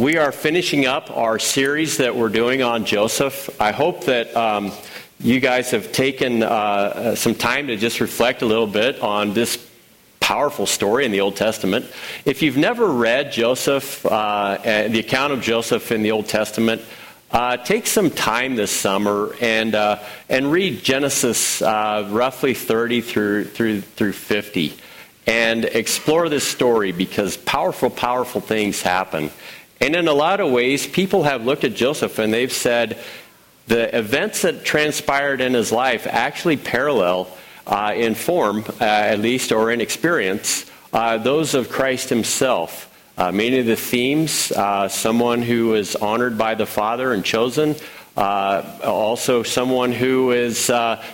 we are finishing up our series that we're doing on Joseph. I hope that um, you guys have taken uh, some time to just reflect a little bit on this powerful story in the Old Testament. If you've never read Joseph, uh, the account of Joseph in the Old Testament, uh, take some time this summer and uh, and read Genesis uh, roughly 30 through through through 50 and explore this story because powerful, powerful things happen. And in a lot of ways, people have looked at Joseph and they've said the events that transpired in his life actually parallel uh, in form, uh, at least, or in experience, uh, those of Christ himself. Uh, many of the themes, uh, someone who is honored by the Father and chosen, uh, also someone who is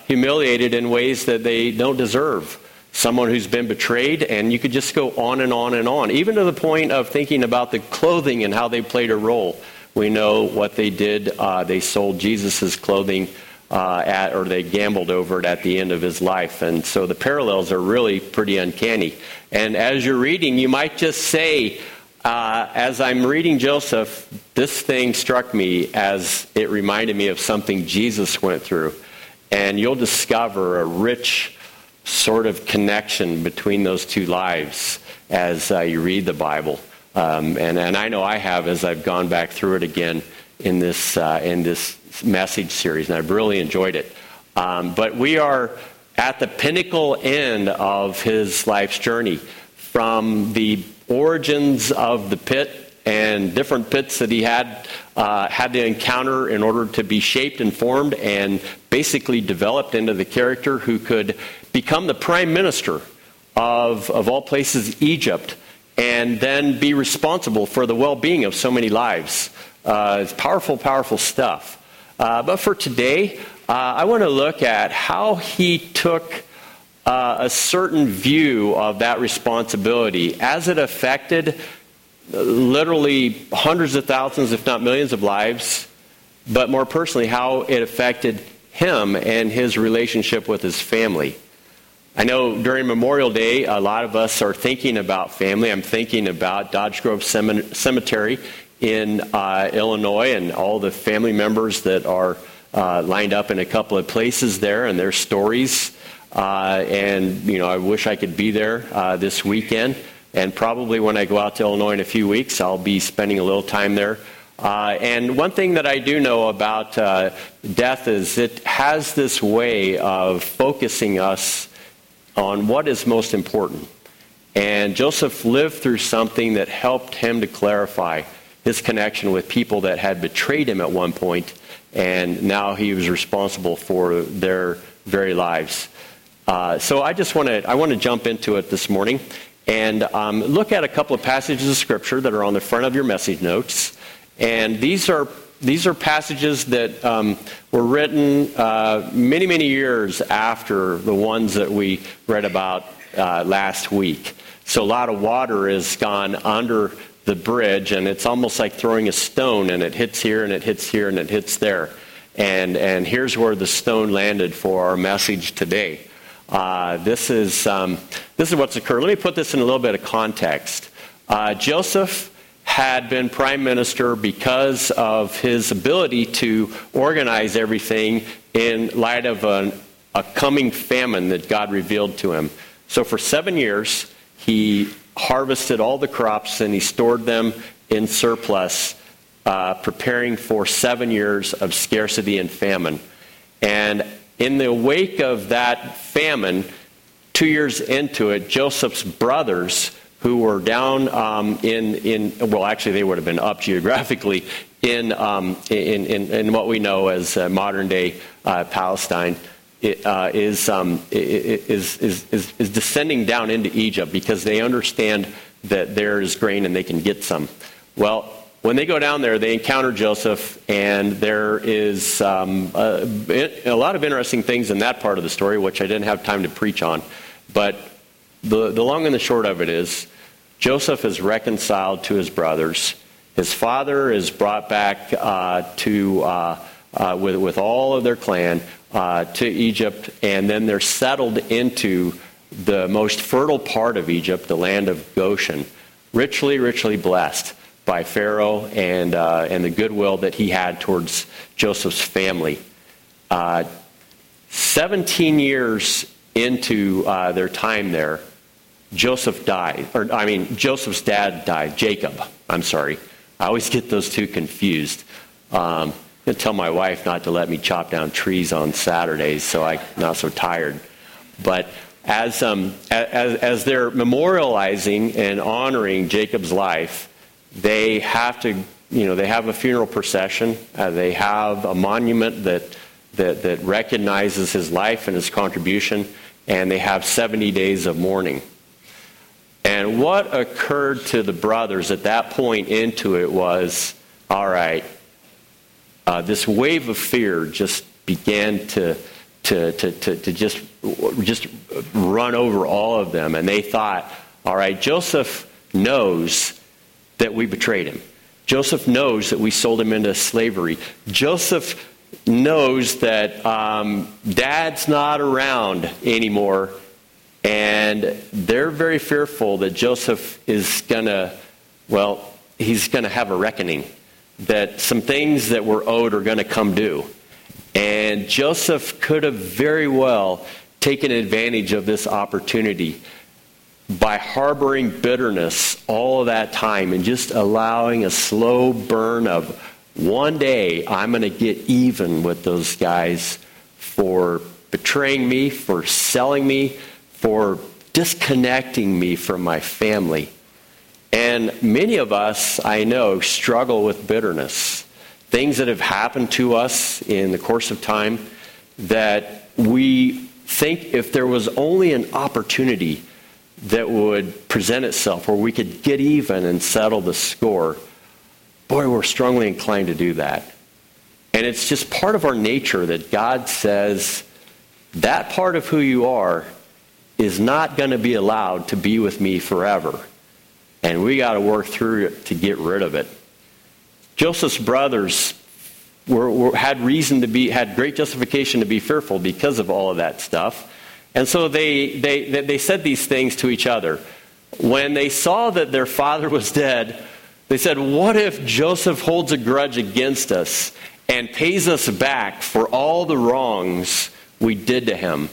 humiliated in ways that they don't deserve someone who's been betrayed, and you could just go on and on and on, even to the point of thinking about the clothing and how they played a role. We know what they did. Uh, they sold Jesus' clothing uh, at, or they gambled over it at the end of his life. And so the parallels are really pretty uncanny. And as you're reading, you might just say, uh, as I'm reading Joseph, this thing struck me as it reminded me of something Jesus went through. And you'll discover a rich sort of connection between those two lives as uh, you read the Bible. Um, and, and I know I have as I've gone back through it again in this, uh, in this message series, and I've really enjoyed it. Um, but we are at the pinnacle end of his life's journey from the origins of the pit and different pits that he had uh, had to encounter in order to be shaped and formed and basically developed into the character who could become the prime minister of, of all places, Egypt, and then be responsible for the well being of so many lives. Uh, it's powerful, powerful stuff. Uh, but for today, uh, I want to look at how he took uh, a certain view of that responsibility as it affected literally hundreds of thousands, if not millions, of lives, but more personally, how it affected him and his relationship with his family. I know during Memorial Day, a lot of us are thinking about family. I'm thinking about Dodge Grove Cemetery in uh, Illinois and all the family members that are uh, lined up in a couple of places there and their stories. Uh, and, you know, I wish I could be there uh, this weekend. And probably when I go out to Illinois in a few weeks, I'll be spending a little time there. Uh, and one thing that I do know about uh, death is it has this way of focusing us on what is most important. And Joseph lived through something that helped him to clarify his connection with people that had betrayed him at one point, and now he was responsible for their very lives. Uh, so I just want to I want to jump into it this morning and um, look at a couple of passages of scripture that are on the front of your message notes. And these are these are passages that um, were written uh, many, many years after the ones that we read about uh, last week. So a lot of water has gone under the bridge, and it's almost like throwing a stone, and it hits here, and it hits here, and it hits there. And, and here's where the stone landed for our message today. Uh, this, is, um, this is what's occurred. Let me put this in a little bit of context. Uh, Joseph had been prime minister because of his ability to organize everything in light of an, a coming famine that God revealed to him. So for seven years, he harvested all the crops and he stored them in surplus, uh, preparing for seven years of scarcity and famine. And in the wake of that famine, two years into it, Joseph's brothers who were down um, in, in, well, actually, they would have been up geographically in, um, in, in, in, what we know as uh, modern day uh, Palestine. It, uh, is, um, is, is, is, is descending down into Egypt because they understand that there is grain and they can get some. Well, when they go down there, they encounter Joseph, and there is um, a, a, lot of interesting things in that part of the story, which I didn't have time to preach on. But the, the long and the short of it is Joseph is reconciled to his brothers. His father is brought back uh, to, uh, uh, with, with all of their clan uh, to Egypt, and then they're settled into the most fertile part of Egypt, the land of Goshen, richly, richly blessed. by Pharaoh and, uh, and the goodwill that he had towards Joseph's family. Uh, 17 years into their time there, Joseph died, or I mean, Joseph's dad died, Jacob. I'm sorry. I always get those two confused. Um, I tell my wife not to let me chop down trees on Saturdays, so I'm not so tired. But as, um, as, as they're memorializing and honoring Jacob's life, they have to, you know, they have a funeral procession. Uh, they have a monument that, that, that recognizes his life and his contribution, and they have 70 days of mourning. And what occurred to the brothers at that point into it was all right, uh, this wave of fear just began to, to, to, to, to just, just run over all of them. And they thought, all right, Joseph knows that we betrayed him. Joseph knows that we sold him into slavery. Joseph knows that um, dad's not around anymore and they're very fearful that Joseph is going to, well, he's going to have a reckoning, that some things that were owed are going to come due. And Joseph could have very well taken advantage of this opportunity by harboring bitterness all of that time and just allowing a slow burn of one day I'm going to get even with those guys for betraying me, for selling me, for disconnecting me from my family. And many of us, I know, struggle with bitterness. Things that have happened to us in the course of time that we think if there was only an opportunity that would present itself where we could get even and settle the score, boy, we're strongly inclined to do that. And it's just part of our nature that God says that part of who you are is not going to be allowed to be with me forever. And we got to work through it to get rid of it. Joseph's brothers were, were, had reason to be, had great justification to be fearful because of all of that stuff. And so they, they, they said these things to each other. When they saw that their father was dead, they said, What if Joseph holds a grudge against us and pays us back for all the wrongs we did to him?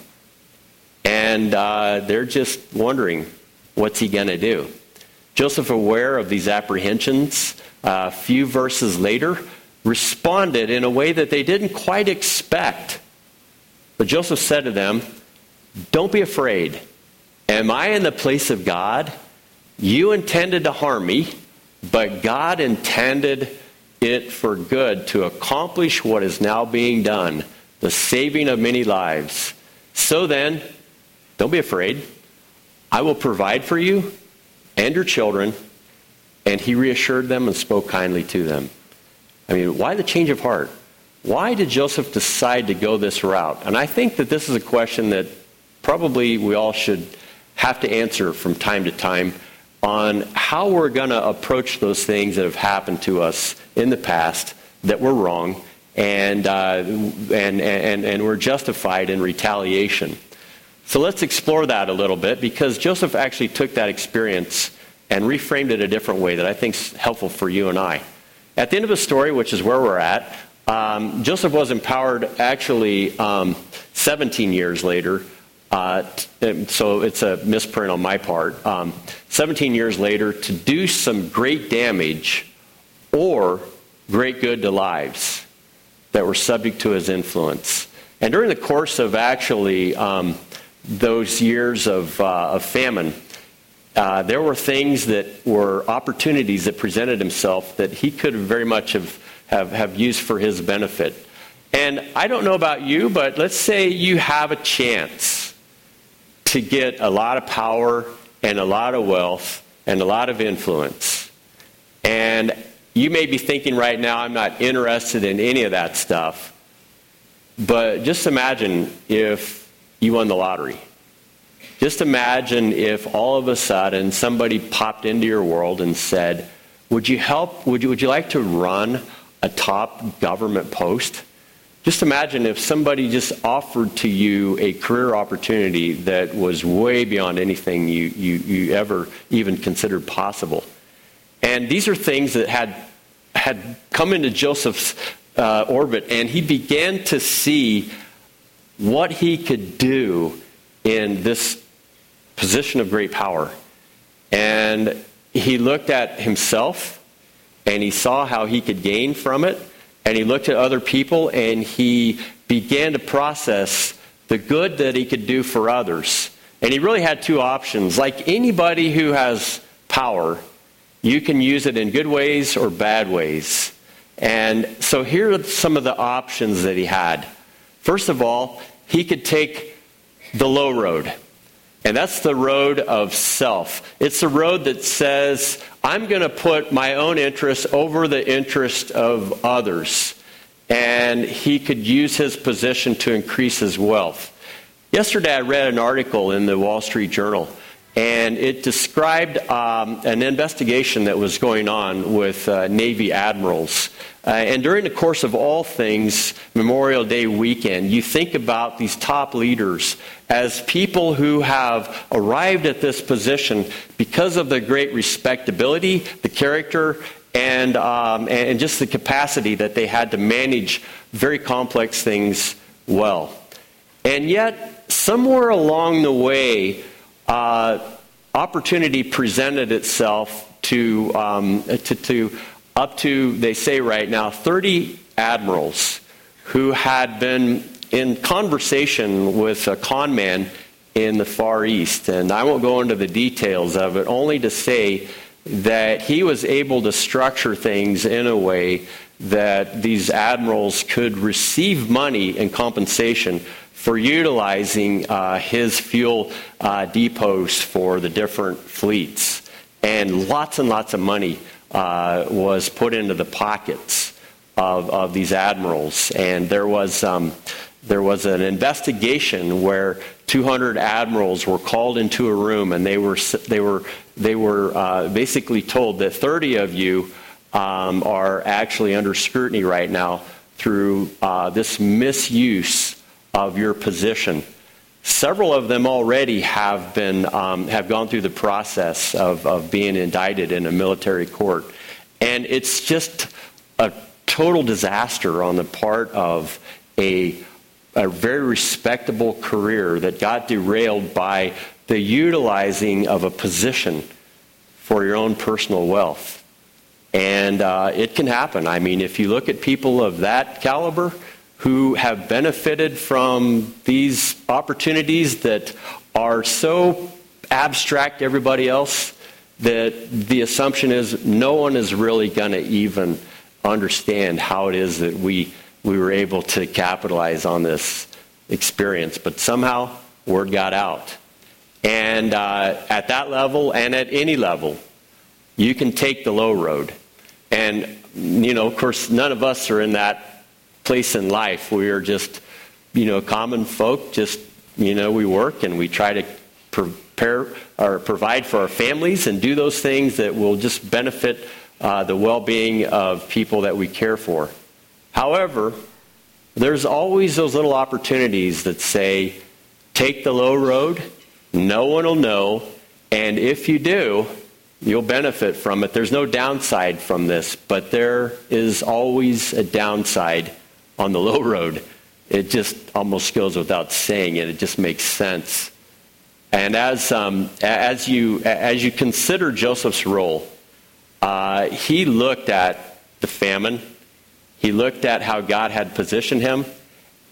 And uh, they're just wondering, what's he going to do? Joseph, aware of these apprehensions, a uh, few verses later, responded in a way that they didn't quite expect. But Joseph said to them, Don't be afraid. Am I in the place of God? You intended to harm me, but God intended it for good to accomplish what is now being done, the saving of many lives. So then, don't be afraid. I will provide for you and your children. And he reassured them and spoke kindly to them. I mean, why the change of heart? Why did Joseph decide to go this route? And I think that this is a question that probably we all should have to answer from time to time on how we're going to approach those things that have happened to us in the past that were wrong and, uh, and, and, and were justified in retaliation. So let's explore that a little bit because Joseph actually took that experience and reframed it a different way that I think is helpful for you and I. At the end of the story, which is where we're at, um, Joseph was empowered actually um, 17 years later. Uh, t- so it's a misprint on my part. Um, 17 years later, to do some great damage or great good to lives that were subject to his influence. And during the course of actually um, those years of, uh, of famine, uh, there were things that were opportunities that presented himself that he could very much have, have, have used for his benefit. And I don't know about you, but let's say you have a chance to get a lot of power and a lot of wealth and a lot of influence. And you may be thinking right now, I'm not interested in any of that stuff. But just imagine if you won the lottery. Just imagine if all of a sudden somebody popped into your world and said, Would you help? Would you, would you like to run a top government post? Just imagine if somebody just offered to you a career opportunity that was way beyond anything you, you, you ever even considered possible. And these are things that had, had come into Joseph's uh, orbit, and he began to see what he could do in this position of great power. And he looked at himself and he saw how he could gain from it. And he looked at other people and he began to process the good that he could do for others. And he really had two options. Like anybody who has power, you can use it in good ways or bad ways. And so here are some of the options that he had. First of all, he could take the low road. And that's the road of self. It's the road that says, I'm going to put my own interests over the interest of others. And he could use his position to increase his wealth. Yesterday, I read an article in the Wall Street Journal, and it described um, an investigation that was going on with uh, Navy admirals uh, and during the course of all things, Memorial Day weekend, you think about these top leaders as people who have arrived at this position because of the great respectability, the character, and, um, and just the capacity that they had to manage very complex things well. And yet, somewhere along the way, uh, opportunity presented itself to, um, to, to up to, they say right now, 30 admirals who had been in conversation with a con man in the Far East. And I won't go into the details of it, only to say that he was able to structure things in a way that these admirals could receive money and compensation for utilizing uh, his fuel uh, depots for the different fleets. And lots and lots of money uh, was put into the pockets of, of these admirals. And there was, um, there was an investigation where 200 admirals were called into a room and they were, they were, they were uh, basically told that 30 of you um, are actually under scrutiny right now through uh, this misuse of your position. Several of them already have been um, have gone through the process of, of being indicted in a military court, and it's just a total disaster on the part of a a very respectable career that got derailed by the utilizing of a position for your own personal wealth. And uh, it can happen. I mean, if you look at people of that caliber, who have benefited from these opportunities that are so abstract everybody else that the assumption is no one is really going to even understand how it is that we, we were able to capitalize on this experience. But somehow, word got out. And uh, at that level and at any level, you can take the low road. And, you know, of course, none of us are in that place in life. We are just, you know, common folk. Just, you know, we work and we try to prepare or provide for our families and do those things that will just benefit uh, the well-being of people that we care for. However, there's always those little opportunities that say, take the low road. No one will know. And if you do, you'll benefit from it. There's no downside from this, but there is always a downside on the low road, it just almost goes without saying it. It just makes sense. And as, um, as, you, as you consider Joseph's role, uh, he looked at the famine, he looked at how God had positioned him,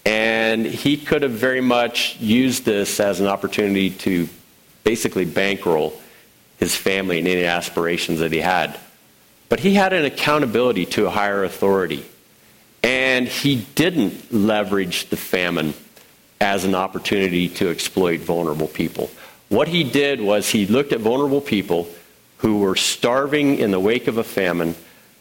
and he could have very much used this as an opportunity to basically bankroll his family and any aspirations that he had. But he had an accountability to a higher authority. And he didn't leverage the famine as an opportunity to exploit vulnerable people. What he did was he looked at vulnerable people who were starving in the wake of a famine,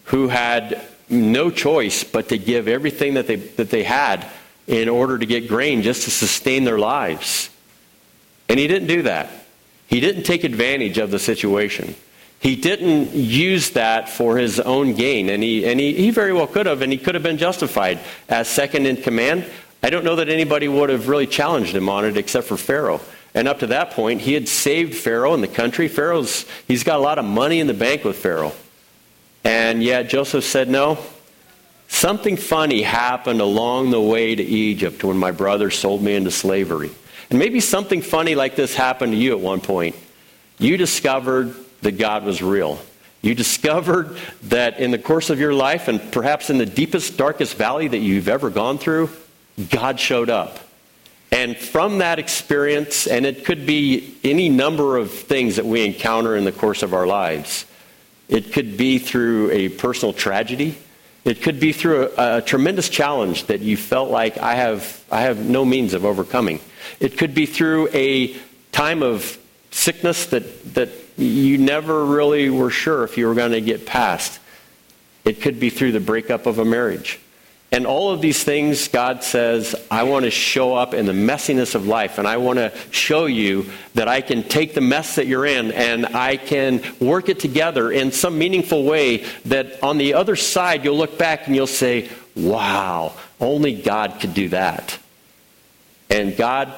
who had no choice but to give everything that they, that they had in order to get grain just to sustain their lives. And he didn't do that. He didn't take advantage of the situation. He didn't use that for his own gain, and he, and he, he very well could have, and he could have been justified as second in command. I don't know that anybody would have really challenged him on it except for Pharaoh. And up to that point, he had saved Pharaoh and the country. Pharaoh's, he's got a lot of money in the bank with Pharaoh. And yet Joseph said, No, something funny happened along the way to Egypt when my brother sold me into slavery. And maybe something funny like this happened to you at one point. You discovered that God was real. You discovered that in the course of your life, and perhaps in the deepest, darkest valley that you've ever gone through, God showed up. And from that experience, and it could be any number of things that we encounter in the course of our lives, it could be through a personal tragedy. It could be through a, a, tremendous challenge that you felt like I have, I have no means of overcoming. It could be through a time of sickness that, that you never really were sure if you were going to get past. It could be through the breakup of a marriage. And all of these things, God says, I want to show up in the messiness of life, and I want to show you that I can take the mess that you're in and I can work it together in some meaningful way that on the other side you'll look back and you'll say, wow, only God could do that. And God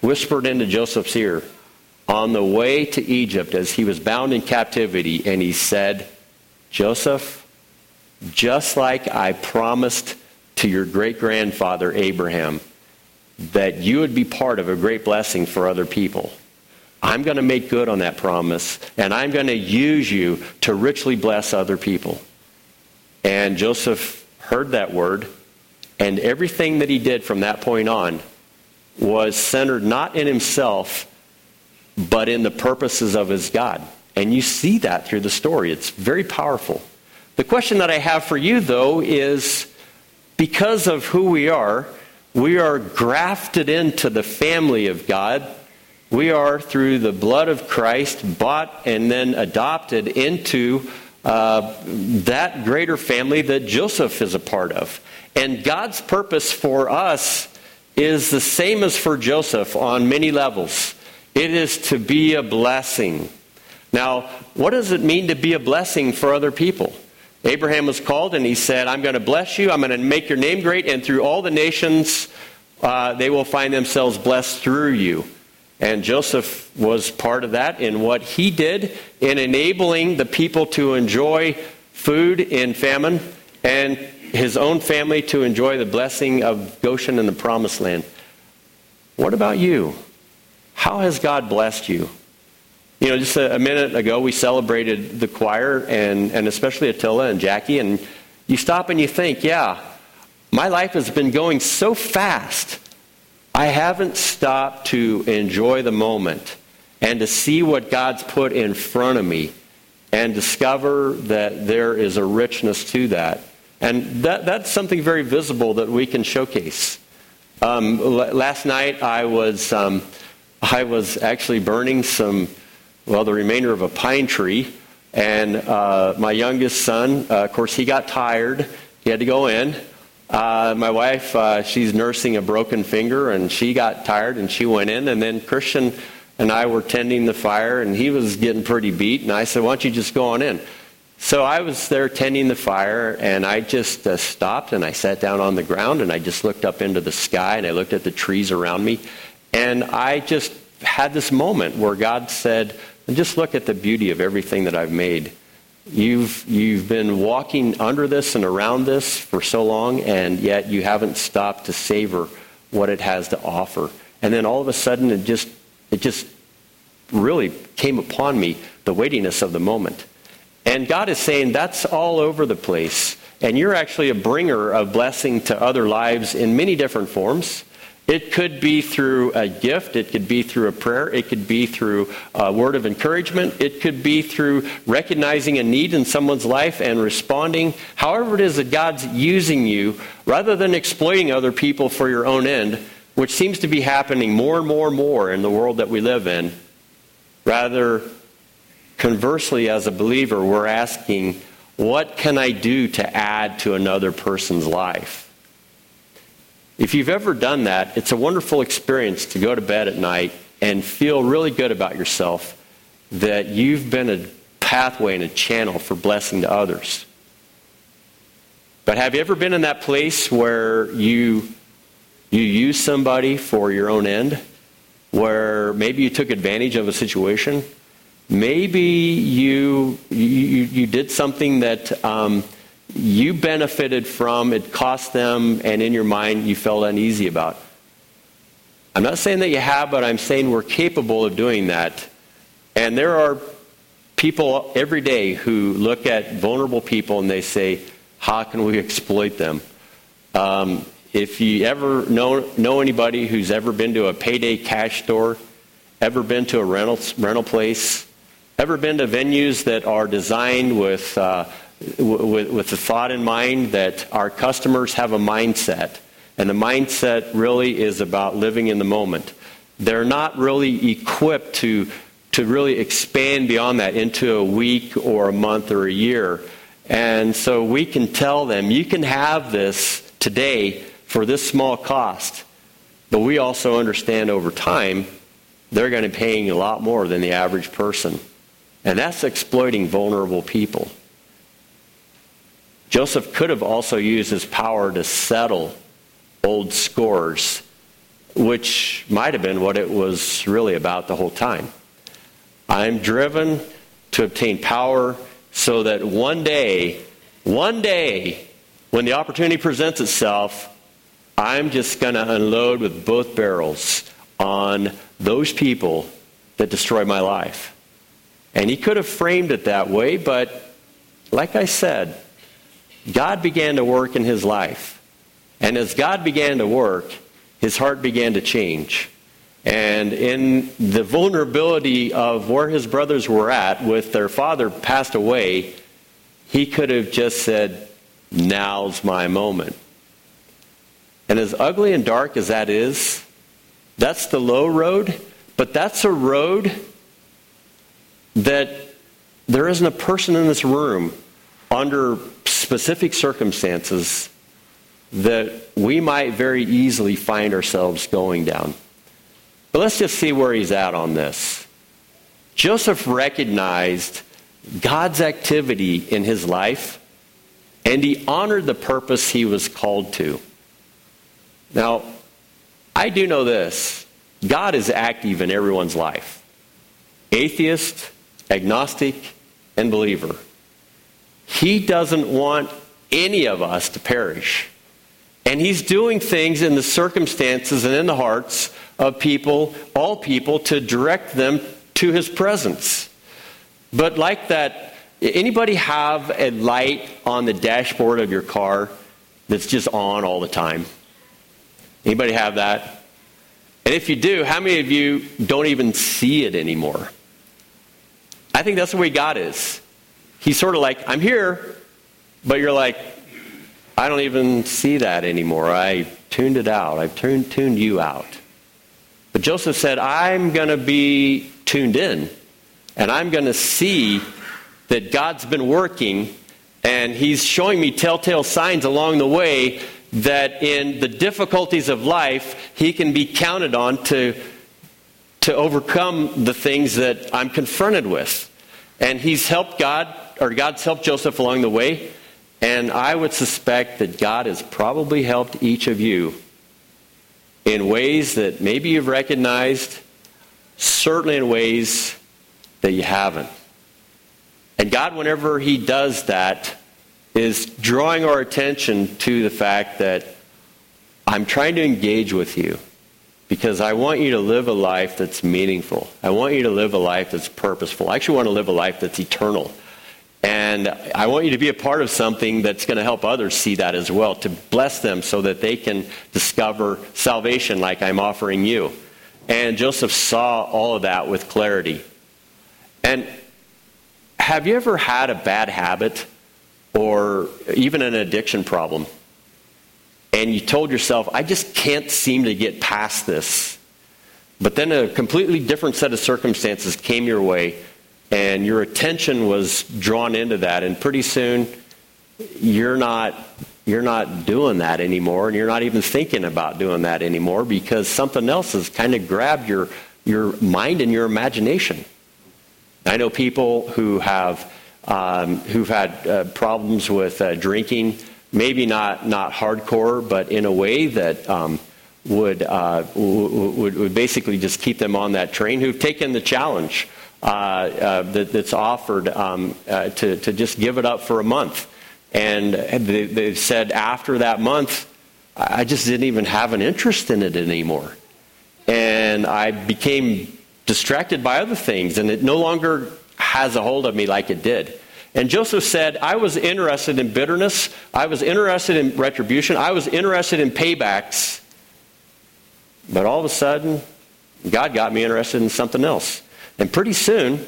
whispered into Joseph's ear on the way to Egypt as he was bound in captivity, and he said, Joseph, just like I promised to your great grandfather Abraham that you would be part of a great blessing for other people. I'm going to make good on that promise, and I'm going to use you to richly bless other people. And Joseph heard that word, and everything that he did from that point on was centered not in himself, but in the purposes of his God. And you see that through the story. It's very powerful. The question that I have for you, though, is because of who we are, we are grafted into the family of God. We are, through the blood of Christ, bought and then adopted into uh, that greater family that Joseph is a part of. And God's purpose for us is the same as for Joseph on many levels it is to be a blessing. Now, what does it mean to be a blessing for other people? Abraham was called and he said, I'm going to bless you, I'm going to make your name great, and through all the nations uh, they will find themselves blessed through you. And Joseph was part of that in what he did in enabling the people to enjoy food in famine and his own family to enjoy the blessing of Goshen and the promised land. What about you? How has God blessed you? You know, just a, a, minute ago, we celebrated the choir and, and especially Attila and Jackie, and you stop and you think, yeah, my life has been going so fast. I haven't stopped to enjoy the moment and to see what God's put in front of me and discover that there is a richness to that. And that, that's something very visible that we can showcase. Um, l- last night, I was, um, I was actually burning some well, the remainder of a pine tree. And uh, my youngest son, uh, of course, he got tired. He had to go in. Uh, my wife, uh, she's nursing a broken finger, and she got tired and she went in. And then Christian and I were tending the fire, and he was getting pretty beat. And I said, Why don't you just go on in? So I was there tending the fire, and I just uh, stopped and I sat down on the ground and I just looked up into the sky and I looked at the trees around me. And I just had this moment where God said, and just look at the beauty of everything that I've made. You've, you've been walking under this and around this for so long, and yet you haven't stopped to savor what it has to offer. And then all of a sudden, it just, it just really came upon me the weightiness of the moment. And God is saying that's all over the place. And you're actually a bringer of blessing to other lives in many different forms. It could be through a gift, it could be through a prayer, it could be through a word of encouragement, it could be through recognizing a need in someone's life and responding. However, it is that God's using you, rather than exploiting other people for your own end, which seems to be happening more and more and more in the world that we live in, rather, conversely, as a believer, we're asking, what can I do to add to another person's life? If you've ever done that, it's a wonderful experience to go to bed at night and feel really good about yourself that you've been a pathway and a channel for blessing to others. But have you ever been in that place where you you use somebody for your own end? Where maybe you took advantage of a situation? Maybe you, you, you did something that um, you benefited from, it cost them, and in your mind you felt uneasy about. I'm not saying that you have, but I'm saying we're capable of doing that. And there are people every day who look at vulnerable people and they say, how can we exploit them? Um, if you ever know, know anybody who's ever been to a payday cash store, ever been to a rental, rental place, ever been to venues that are designed with, uh, with, with the thought in mind that our customers have a mindset, and the mindset really is about living in the moment. They're not really equipped to, to really expand beyond that into a week or a month or a year. And so we can tell them, you can have this today for this small cost. But we also understand over time they're going to be paying a lot more than the average person. And that's exploiting vulnerable people. Joseph could have also used his power to settle old scores, which might have been what it was really about the whole time. I'm driven to obtain power so that one day, one day, when the opportunity presents itself, I'm just going to unload with both barrels on those people that destroy my life. And he could have framed it that way, but like I said, God began to work in his life. And as God began to work, his heart began to change. And in the vulnerability of where his brothers were at, with their father passed away, he could have just said, Now's my moment. And as ugly and dark as that is, that's the low road, but that's a road that there isn't a person in this room under specific circumstances that we might very easily find ourselves going down. But let's just see where he's at on this. Joseph recognized God's activity in his life, and he honored the purpose he was called to. Now, I do know this God is active in everyone's life atheist, agnostic, and believer. He doesn't want any of us to perish. And He's doing things in the circumstances and in the hearts of people, all people, to direct them to His presence. But like that, anybody have a light on the dashboard of your car that's just on all the time? Anybody have that? And if you do, how many of you don't even see it anymore? I think that's the way God is. He's sort of like, I'm here, but you're like, I don't even see that anymore. I tuned it out. I've tuned, tuned you out. But Joseph said, I'm going to be tuned in, and I'm going to see that God's been working, and He's showing me telltale signs along the way that in the difficulties of life, he can be counted on to, to overcome the things that I'm confronted with. And he's helped God, or God's helped Joseph along the way. And I would suspect that God has probably helped each of you in ways that maybe you've recognized, certainly in ways that you haven't. And God, whenever He does that, is drawing our attention to the fact that I'm trying to engage with you because I want you to live a life that's meaningful. I want you to live a life that's purposeful. I actually want to live a life that's eternal. And I want you to be a part of something that's going to help others see that as well, to bless them so that they can discover salvation like I'm offering you. And Joseph saw all of that with clarity. And have you ever had a bad habit or even an addiction problem, and you told yourself, I just can't seem to get past this. But then a completely different set of circumstances came your way, and your attention was drawn into that, and pretty soon you're not you're not doing that anymore, and you're not even thinking about doing that anymore because something else has kind of grabbed your your mind and your imagination. I know people who have um, who've had uh, problems with uh, drinking, maybe not, not hardcore, but in a way that um, would, uh, would, would basically just keep them on that train, who've taken the challenge that, that's offered um, uh, to, to just give it up for a month. And they, they said after that month, I just didn't even have an interest in it anymore. And I became distracted by other things, and it no longer has a hold of me like it did. And Joseph said, I was interested in bitterness, I was interested in retribution, I was interested in paybacks. But all of a sudden, God got me interested in something else. And pretty soon,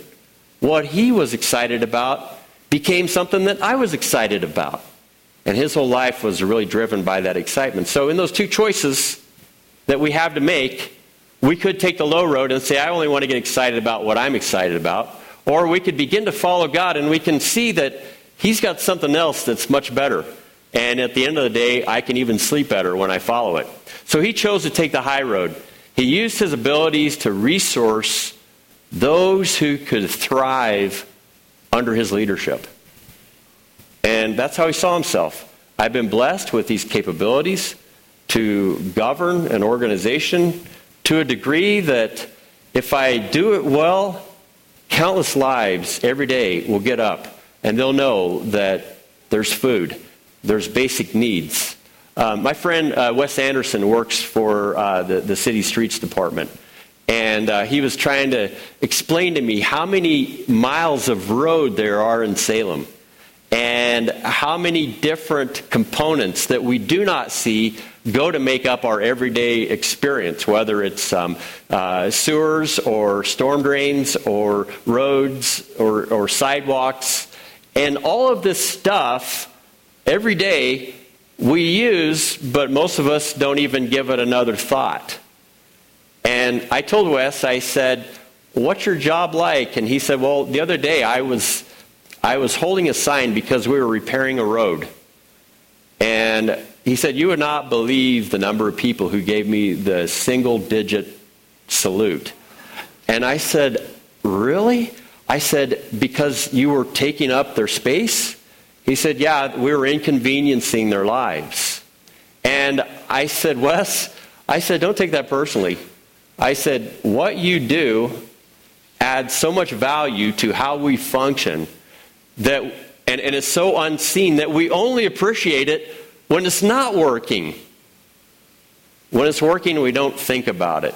what he was excited about became something that I was excited about. And his whole life was really driven by that excitement. So, in those two choices that we have to make, we could take the low road and say, I only want to get excited about what I'm excited about. Or we could begin to follow God and we can see that He's got something else that's much better. And at the end of the day, I can even sleep better when I follow it. So he chose to take the high road. He used his abilities to resource those who could thrive under his leadership. And that's how he saw himself. I've been blessed with these capabilities to govern an organization to a degree that if I do it well, countless lives every day will get up and they'll know that there's food, there's basic needs. Um, my friend uh, Wes Anderson works for uh, the, the city streets department. And uh, he was trying to explain to me how many miles of road there are in Salem and how many different components that we do not see go to make up our everyday experience, whether it's um, uh, sewers or storm drains or roads or, or sidewalks. And all of this stuff, every day, we use, but most of us don't even give it another thought. And I told Wes, I said, What's your job like? And he said, Well, the other day I was, I was holding a sign because we were repairing a road. And he said, You would not believe the number of people who gave me the single digit salute. And I said, Really? I said, Because you were taking up their space? He said, Yeah, we were inconveniencing their lives. And I said, Wes, I said, Don't take that personally. I said, What you do adds so much value to how we function that, and, and it's so unseen that we only appreciate it when it's not working. When it's working, we don't think about it.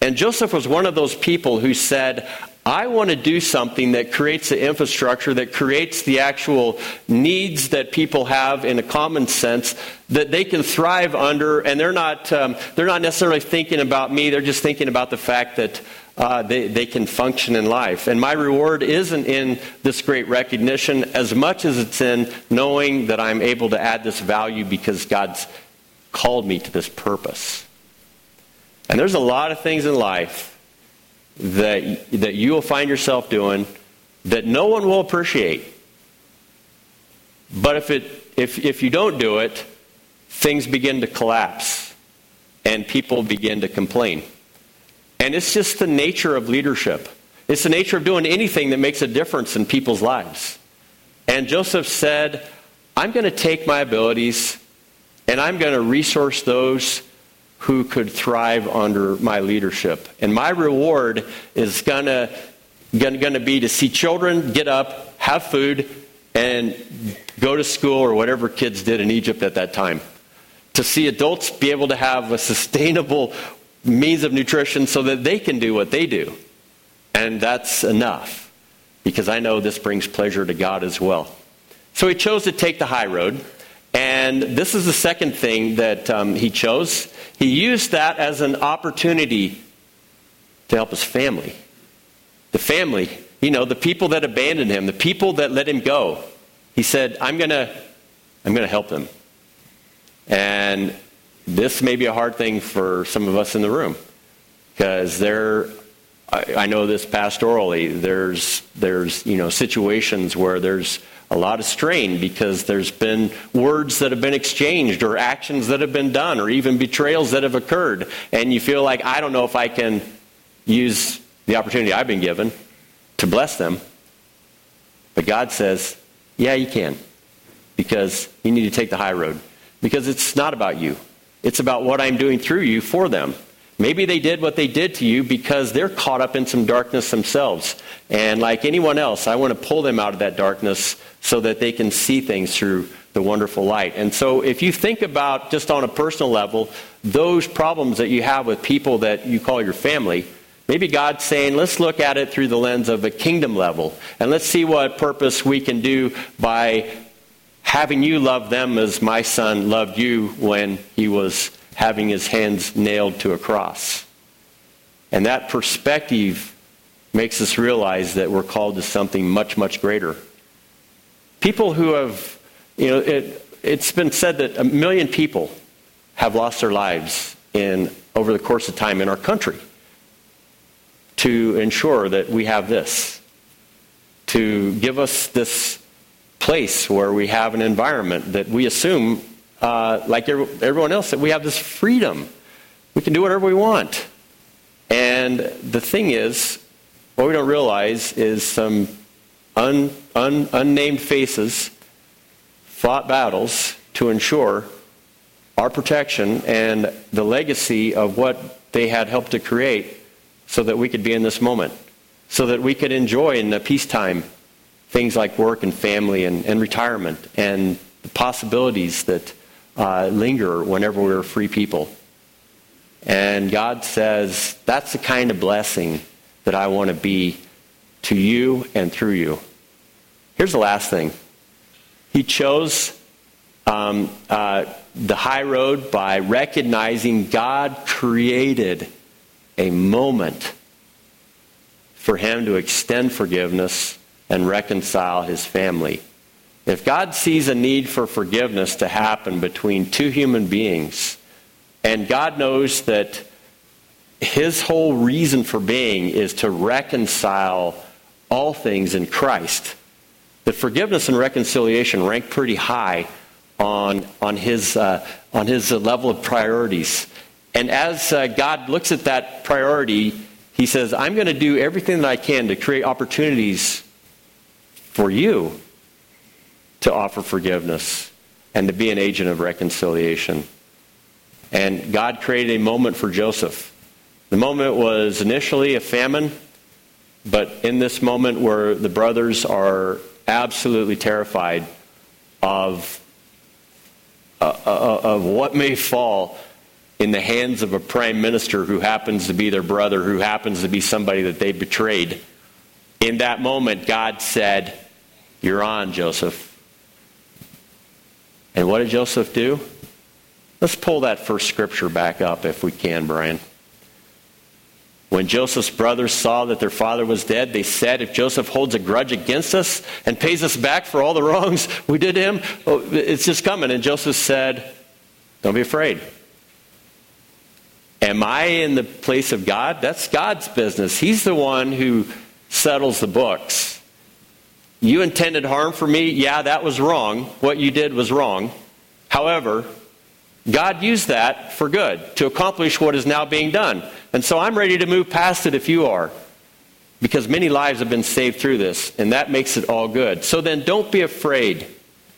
And Joseph was one of those people who said, I want to do something that creates the infrastructure, that creates the actual needs that people have in a common sense, that they can thrive under, and they're not, um, they're not necessarily thinking about me, they're just thinking about the fact that uh, they, they can function in life. And my reward isn't in this great recognition as much as it's in knowing that I'm able to add this value because God's called me to this purpose. And there's a lot of things in life that, that you will find yourself doing that no one will appreciate. But if, it, if, if you don't do it, things begin to collapse and people begin to complain. And it's just the nature of leadership. It's the nature of doing anything that makes a difference in people's lives. And Joseph said, I'm going to take my abilities and I'm going to resource those who could thrive under my leadership. And my reward is to going to be to see children get up, have food, and go to school or whatever kids did in Egypt at that time. To see adults be able to have a sustainable means of nutrition so that they can do what they do. And that's enough because I know this brings pleasure to God as well. So he chose to take the high road. And this is the second thing that um, he chose. He used that as an opportunity to help his family. The family, you know, the people that abandoned him, the people that let him go. He said, I'm going to I'm going to help them. And this may be a hard thing for some of us in the room because there I, I, know this pastorally there's there's you know situations where there's a lot of strain because there's been words that have been exchanged or actions that have been done or even betrayals that have occurred. And you feel like I don't know if I can use the opportunity I've been given to bless them. But God says yeah you can. Because you need to take the high road. Because it's not about you. It's about what I'm doing through you for them. Maybe they did what they did to you because they're caught up in some darkness themselves. And like anyone else, I want to pull them out of that darkness so that they can see things through the wonderful light. And so if you think about just on a personal level, those problems that you have with people that you call your family, maybe God's saying, let's look at it through the lens of a kingdom level. And let's see what purpose we can do by having you love them as my son loved you when he was having his hands nailed to a cross. And that perspective makes us realize that we're called to something much, much greater. People who have, you know, it, it's been said that a million people have lost their lives in, over the course of time in our country to ensure that we have this, to give us this place where we have an environment that we assume uh, like everyone else, that we have this freedom. We can do whatever we want. And the thing is, what we don't realize is some un, un, unnamed faces fought battles to ensure our protection and the legacy of what they had helped to create so that we could be in this moment, so that we could enjoy in the peacetime things like work and family and, and retirement and the possibilities that uh, linger whenever we're free people. And God says, that's the kind of blessing that I want to be to you and through you. Here's the last thing He chose um, uh, the high road by recognizing God created a moment for him to extend forgiveness and reconcile his family. If God sees a need for forgiveness to happen between two human beings, and God knows that his whole reason for being is to reconcile all things in Christ, that forgiveness and reconciliation rank pretty high on, on, his, uh, on his level of priorities. And as uh, God looks at that priority, he says, I'm going to do everything that I can to create opportunities for you to offer forgiveness and to be an agent of reconciliation. And God created a moment for Joseph. The moment was initially a famine, but in this moment where the brothers are absolutely terrified of, uh, uh, of what may fall in the hands of a prime minister who happens to be their brother, who happens to be somebody that they betrayed. In that moment, God said, You're on, Joseph. And what did Joseph do? Let's pull that first scripture back up if we can, Brian. When Joseph's brothers saw that their father was dead, they said, If Joseph holds a grudge against us and pays us back for all the wrongs we did to him, oh, it's just coming. And Joseph said, Don't be afraid. Am I in the place of God? That's God's business. He's the one who settles the books. You intended harm for me. Yeah, that was wrong. What you did was wrong. However, God used that for good to accomplish what is now being done. And so I'm ready to move past it if you are. Because many lives have been saved through this, and that makes it all good. So then don't be afraid.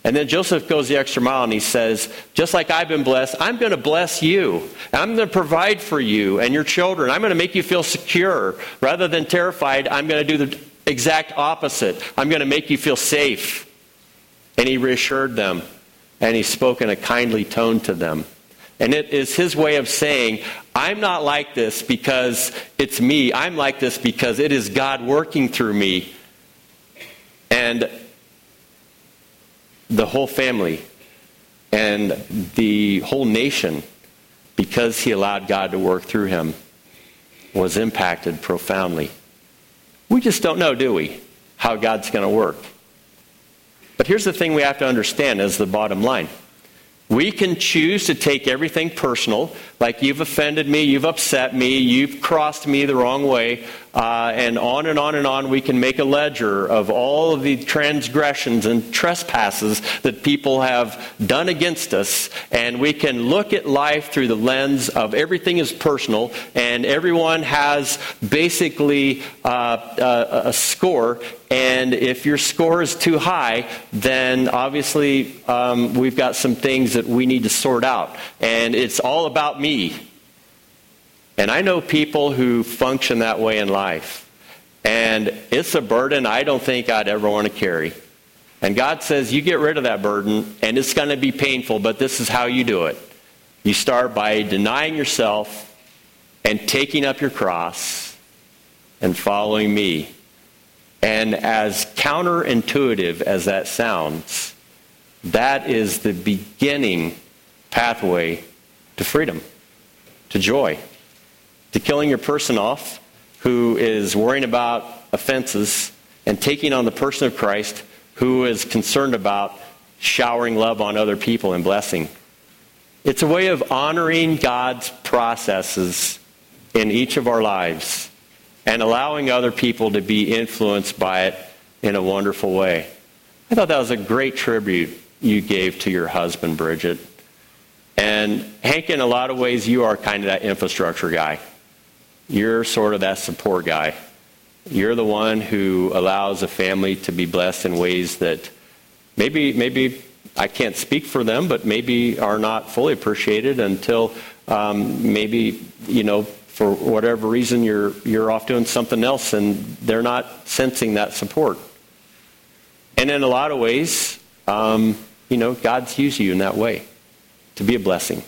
And then Joseph goes the extra mile and he says, Just like I've been blessed, I'm going to bless you. I'm going to provide for you and your children. I'm going to make you feel secure. Rather than terrified, I'm going to do the exact opposite. I'm going to make you feel safe. And he reassured them, and he spoke in a kindly tone to them. And it is his way of saying, I'm not like this because it's me. I'm like this because it is God working through me. And the whole family and the whole nation, because he allowed God to work through him, was impacted profoundly. We just don't know, do we, how God's going to work. But here's the thing we have to understand as the bottom line. We can choose to take everything personal, like you've offended me, you've upset me, you've crossed me the wrong way, uh, and on and on and on. We can make a ledger of all of the transgressions and trespasses that people have done against us, and we can look at life through the lens of everything is personal, and everyone has basically uh, uh a score, and if your score is too high, then obviously um, we've got some things that we need to sort out. And it's all about me. And I know people who function that way in life. And it's a burden I don't think I'd ever want to carry. And God says, You get rid of that burden, and it's going to be painful, but this is how you do it. You start by denying yourself and taking up your cross and following me. And as counterintuitive as that sounds, that is the beginning pathway to freedom, to joy, to killing your person off who is worrying about offenses and taking on the person of Christ who is concerned about showering love on other people and blessing. It's a way of honoring God's processes in each of our lives and allowing other people to be influenced by it in a wonderful way. I thought that was a great tribute you gave to your husband, Bridget. And Hank, in a lot of ways, you are kind of that infrastructure guy. You're sort of that support guy. You're the one who allows a family to be blessed in ways that maybe, maybe I can't speak for them, but maybe are not fully appreciated until um, maybe, you know, for whatever reason you're, you're off doing something else and they're not sensing that support. And in a lot of ways, um, you know, God's used you in that way to be a blessing,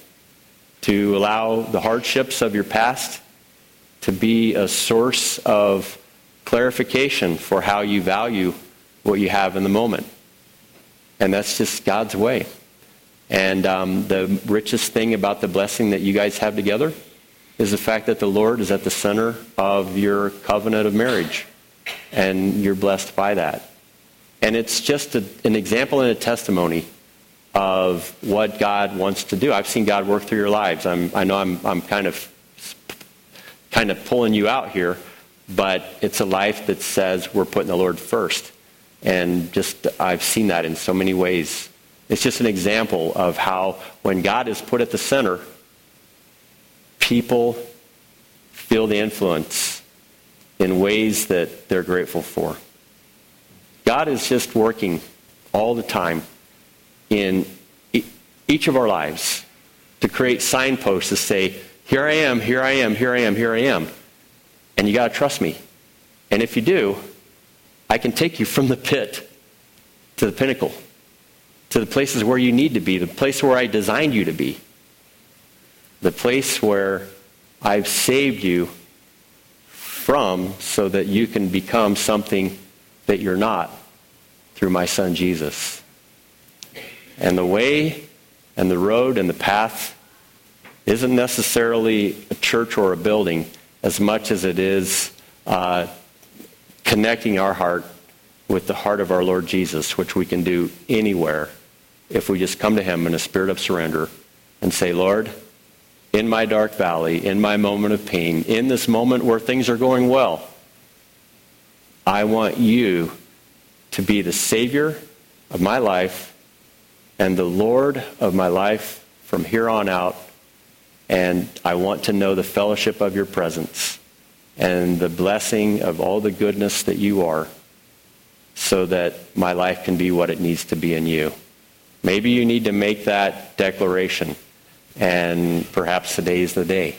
to allow the hardships of your past to be a source of clarification for how you value what you have in the moment. And that's just God's way. And um, the richest thing about the blessing that you guys have together is the fact that the Lord is at the center of your covenant of marriage. And you're blessed by that. And it's just a, an example and a testimony of what God wants to do. I've seen God work through your lives. I'm, I know I'm, I'm kind of kind of pulling you out here, but it's a life that says we're putting the Lord first. And just I've seen that in so many ways. It's just an example of how when God is put at the center, people feel the influence in ways that they're grateful for. God is just working all the time in each of our lives to create signposts to say, here I am, here I am, here I am, here I am. And you got to trust me. And if you do, I can take you from the pit to the pinnacle, to the places where you need to be, the place where I designed you to be, the place where I've saved you from so that you can become something that you're not through my son Jesus. And the way and the road and the path isn't necessarily a church or a building as much as it is uh, connecting our heart with the heart of our Lord Jesus, which we can do anywhere if we just come to Him in a spirit of surrender and say, Lord, in my dark valley, in my moment of pain, in this moment where things are going well, I want you to be the Savior of my life and the Lord of my life from here on out. And I want to know the fellowship of your presence and the blessing of all the goodness that you are so that my life can be what it needs to be in you. Maybe you need to make that declaration, and perhaps today is the day.